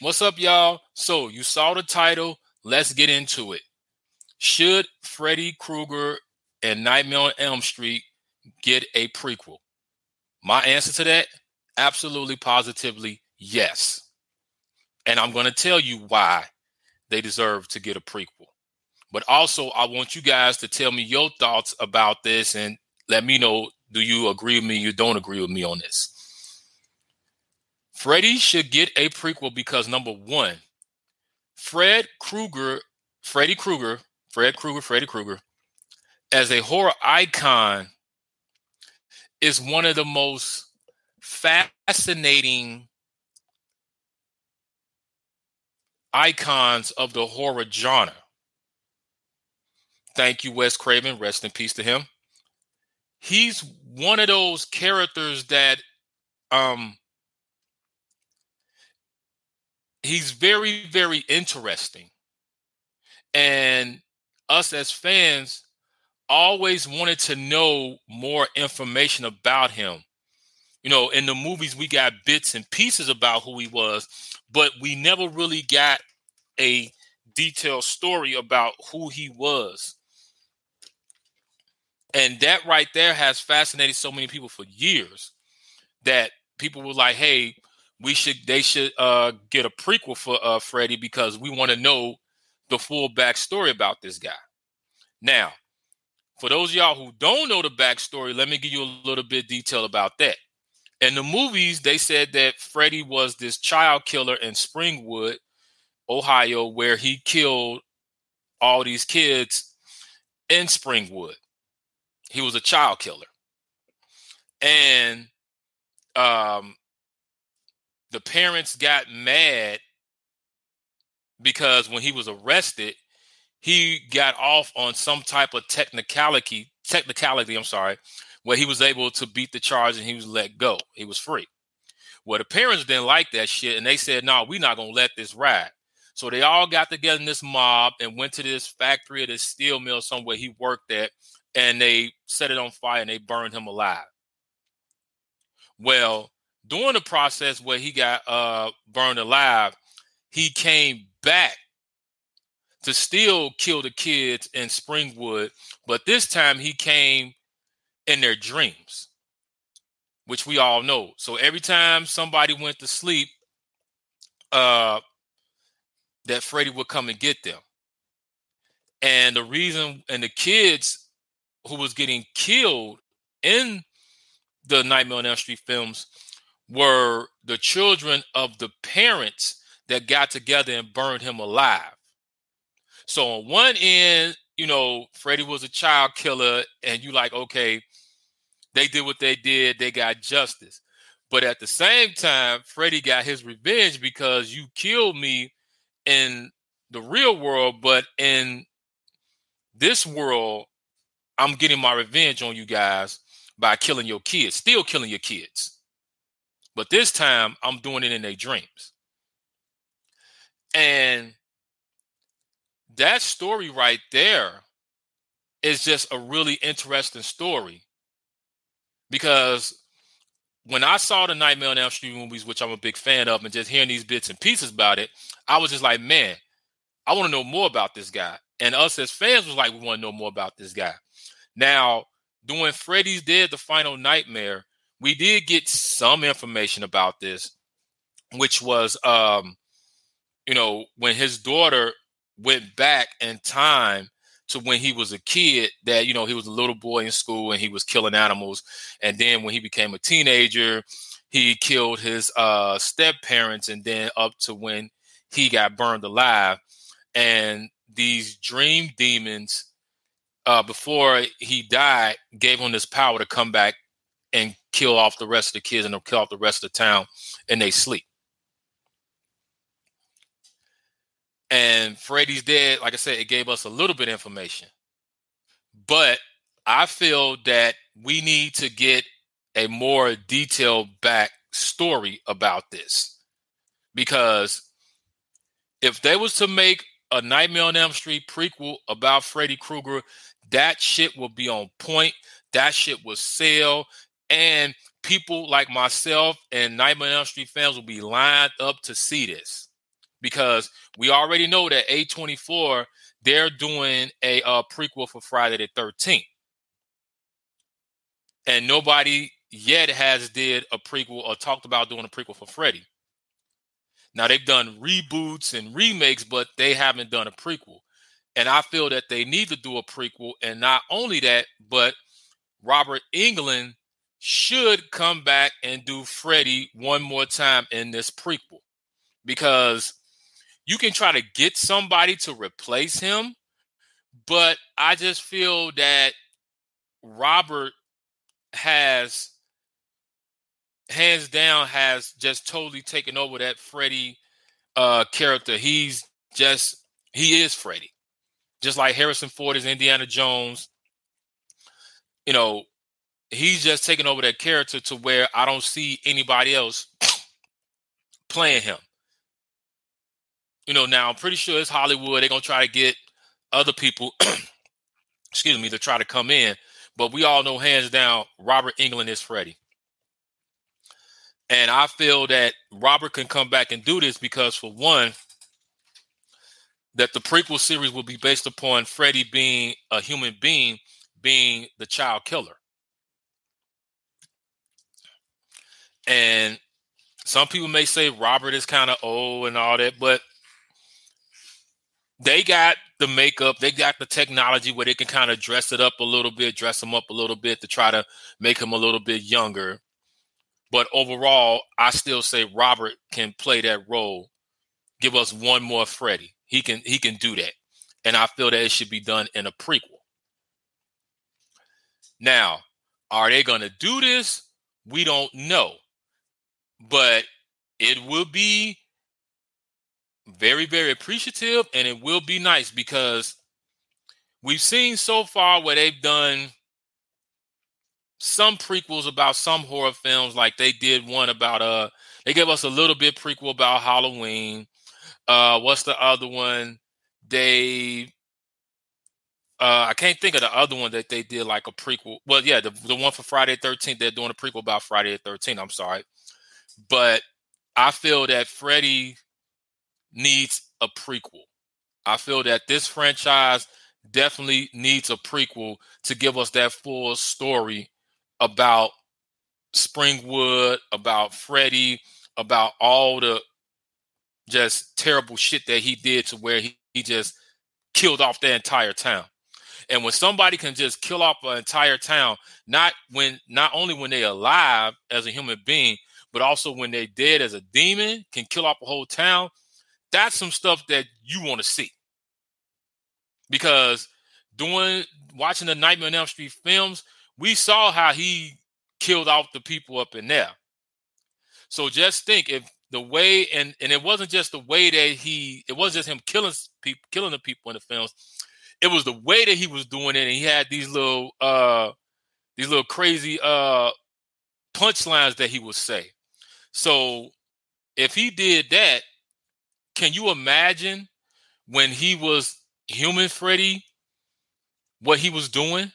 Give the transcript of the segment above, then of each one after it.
What's up, y'all? So you saw the title. Let's get into it. Should Freddy Krueger and Nightmare on Elm Street get a prequel? My answer to that, absolutely, positively, yes. And I'm going to tell you why they deserve to get a prequel. But also, I want you guys to tell me your thoughts about this and let me know do you agree with me? You don't agree with me on this? Freddy should get a prequel because number one, Fred Krueger, Freddy Krueger, Fred Krueger, Freddy Krueger, as a horror icon, is one of the most fascinating icons of the horror genre. Thank you, Wes Craven. Rest in peace to him. He's one of those characters that um he's very, very interesting. And us as fans always wanted to know more information about him. You know, in the movies, we got bits and pieces about who he was, but we never really got a detailed story about who he was. And that right there has fascinated so many people for years that people were like, hey, we should they should uh get a prequel for uh Freddy because we want to know the full backstory about this guy. Now, for those y'all who don't know the backstory, let me give you a little bit detail about that. In the movies, they said that Freddy was this child killer in Springwood, Ohio, where he killed all these kids in Springwood. He was a child killer. And um, the parents got mad because when he was arrested, he got off on some type of technicality, technicality, I'm sorry, where he was able to beat the charge and he was let go. He was free. Well, the parents didn't like that shit and they said, no, we're not going to let this ride. So they all got together in this mob and went to this factory or this steel mill somewhere he worked at and they set it on fire and they burned him alive. Well, during the process where he got uh, burned alive, he came back to still kill the kids in Springwood, but this time he came in their dreams, which we all know. So every time somebody went to sleep, uh, that Freddy would come and get them. And the reason, and the kids who was getting killed in the Nightmare on Elm Street films were the children of the parents that got together and burned him alive. So on one end, you know, Freddy was a child killer, and you like, okay, they did what they did, they got justice. But at the same time, Freddy got his revenge because you killed me in the real world, but in this world, I'm getting my revenge on you guys by killing your kids, still killing your kids. But this time I'm doing it in their dreams. And that story right there is just a really interesting story because when I saw the Nightmare on Elm Street movies, which I'm a big fan of, and just hearing these bits and pieces about it, I was just like, man, I want to know more about this guy. And us as fans was like, we want to know more about this guy. Now, doing Freddy's Dead, the Final Nightmare, we did get some information about this, which was, um, you know, when his daughter went back in time to when he was a kid, that, you know, he was a little boy in school and he was killing animals. And then when he became a teenager, he killed his uh, step parents and then up to when he got burned alive. And these dream demons, uh, before he died, gave him this power to come back and kill off the rest of the kids and they'll kill off the rest of the town and they sleep. And Freddy's dead, like I said, it gave us a little bit of information. But I feel that we need to get a more detailed back story about this. Because if they was to make a Nightmare on Elm Street prequel about Freddy Krueger, that shit will be on point. That shit will sell. And people like myself and Nightmare on Elm Street fans will be lined up to see this. because we already know that A24 they're doing a uh, prequel for Friday the 13th. And nobody yet has did a prequel or talked about doing a prequel for Freddy. Now they've done reboots and remakes, but they haven't done a prequel. And I feel that they need to do a prequel. And not only that, but Robert Englund should come back and do Freddy one more time in this prequel. Because you can try to get somebody to replace him, but I just feel that Robert has hands down has just totally taken over that Freddy uh character. He's just he is Freddy. Just like Harrison Ford is Indiana Jones. You know, he's just taking over that character to where I don't see anybody else playing him. You know, now I'm pretty sure it's Hollywood. They're gonna try to get other people, excuse me, to try to come in. But we all know hands down, Robert Englund is Freddy. And I feel that Robert can come back and do this because, for one, that the prequel series will be based upon Freddy being a human being, being the child killer. And some people may say Robert is kind of old and all that, but they got the makeup, they got the technology where they can kind of dress it up a little bit, dress him up a little bit to try to make him a little bit younger. But overall, I still say Robert can play that role. Give us one more Freddy. He can he can do that. And I feel that it should be done in a prequel. Now, are they going to do this? We don't know. But it will be very, very appreciative and it will be nice because we've seen so far where they've done some prequels about some horror films, like they did one about uh they gave us a little bit prequel about Halloween. Uh what's the other one? They uh I can't think of the other one that they did like a prequel. Well, yeah, the, the one for Friday 13th, they're doing a prequel about Friday the 13th. I'm sorry. But I feel that Freddy needs a prequel. I feel that this franchise definitely needs a prequel to give us that full story about Springwood, about Freddy, about all the just terrible shit that he did to where he, he just killed off the entire town. And when somebody can just kill off an entire town, not when not only when they're alive as a human being, but also when they're dead as a demon, can kill off a whole town, that's some stuff that you want to see. Because doing watching the Nightmare on Elm Street films, we saw how he killed off the people up in there. So just think if the way and and it wasn't just the way that he it wasn't just him killing people killing the people in the films. It was the way that he was doing it, and he had these little uh these little crazy uh punchlines that he would say. So if he did that, can you imagine when he was human Freddy what he was doing?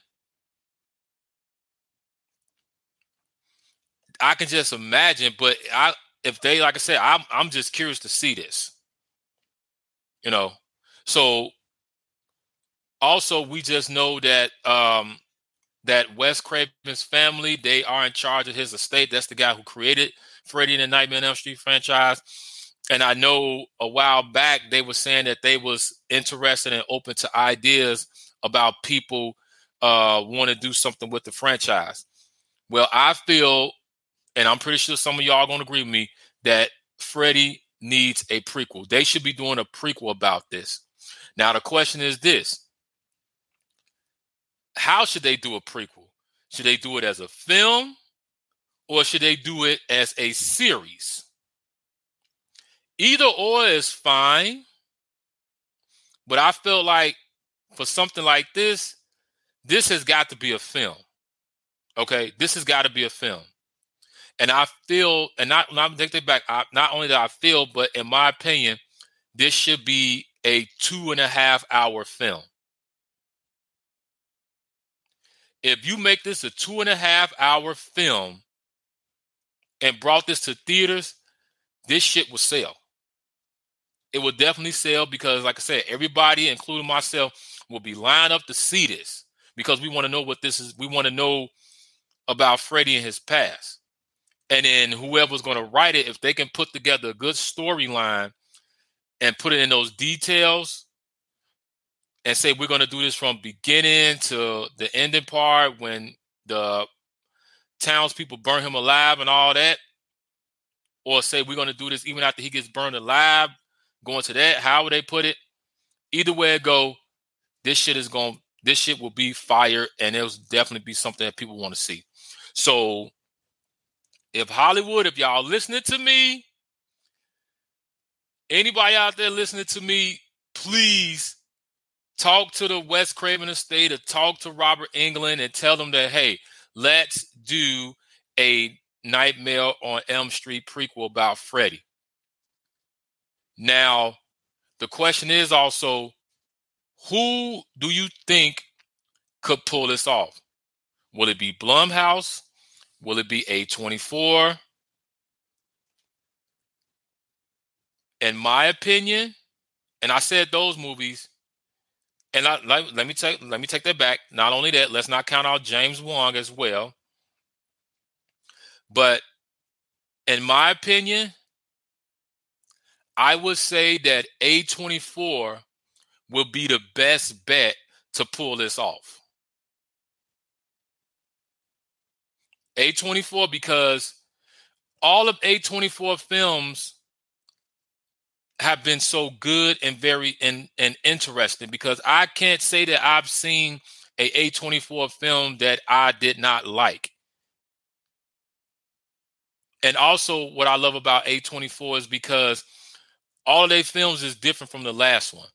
I can just imagine, but I if they like I said, I'm I'm just curious to see this. You know. So also we just know that um that Wes Craven's family, they are in charge of his estate. That's the guy who created Freddy and the Nightmare on Elm Street franchise. And I know a while back they were saying that they was interested and open to ideas about people uh want to do something with the franchise. Well, I feel and I'm pretty sure some of y'all are going to agree with me that Freddy needs a prequel. They should be doing a prequel about this. Now the question is this: How should they do a prequel? Should they do it as a film, or should they do it as a series? Either or is fine, but I feel like for something like this, this has got to be a film. Okay, this has got to be a film. And I feel, and not, not take that back. I, not only that I feel, but in my opinion, this should be a two and a half hour film. If you make this a two and a half hour film and brought this to theaters, this shit will sell. it will definitely sell because, like I said, everybody, including myself, will be lined up to see this because we want to know what this is. We want to know about Freddy and his past. And then whoever's going to write it, if they can put together a good storyline and put it in those details and say we're going to do this from beginning to the ending part when the townspeople burn him alive and all that, or say we're going to do this even after he gets burned alive, going to that, how would they put it? Either way it go, this shit is going, this shit will be fire, and it'll definitely be something that people want to see. So, if Hollywood, if y'all listening to me, anybody out there listening to me, please talk to the Wes Craven estate or talk to Robert Englund and tell them that, hey, let's do a Nightmare on Elm Street prequel about Freddy. Now, the question is also who do you think could pull this off? Will it be Blumhouse? Will it be A24? In my opinion, and I said those movies, and I, let, let me take let me take that back. Not only that, let's not count out James Wan as well. But in my opinion, I would say that A24 will be the best bet to pull this off. A24 because all of A24 films have been so good and very and, and interesting because I can't say that I've seen a A24 film that I did not like. And also what I love about A24 is because all of their films is different from the last one.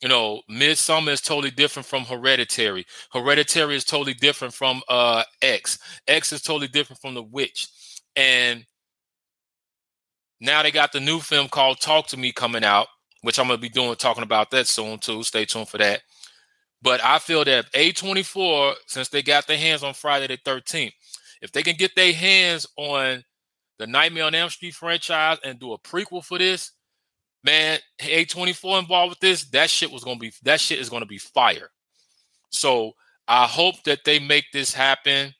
You know, Midsommar is totally different from Hereditary. Hereditary is totally different from uh X. X is totally different from The Witch. And now they got the new film called Talk to Me coming out, which I'm gonna be doing talking about that soon too. Stay tuned for that. But I feel that A24, since they got their hands on Friday the 13th, if they can get their hands on the Nightmare on Elm Street franchise and do a prequel for this, man, A24 involved with this, that shit was gonna be that shit is gonna be fire. So I hope that they make this happen.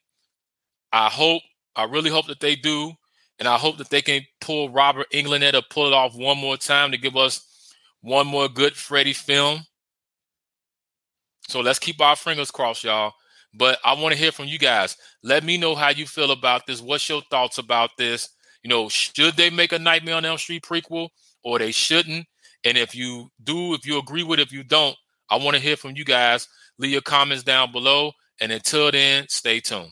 I hope, I really hope that they do. And I hope that they can pull Robert Englund to pull it off one more time to give us one more good Freddy film. So let's keep our fingers crossed, y'all. But I want to hear from you guys. Let me know how you feel about this. What's your thoughts about this? You know, should they make a Nightmare on Elm Street prequel or they shouldn't? And if you do, if you agree with it, if you don't, I want to hear from you guys. Leave your comments down below. And until then, stay tuned.